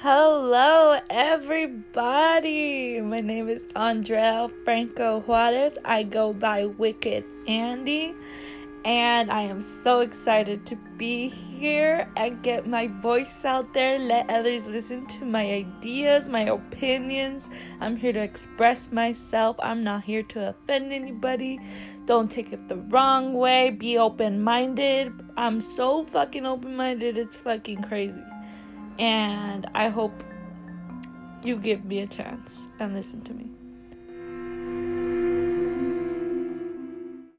Hello, everybody. My name is Andrea Franco Juarez. I go by Wicked Andy, and I am so excited to be here and get my voice out there. Let others listen to my ideas, my opinions. I'm here to express myself. I'm not here to offend anybody. Don't take it the wrong way. Be open minded. I'm so fucking open minded, it's fucking crazy and I hope you give me a chance and listen to me.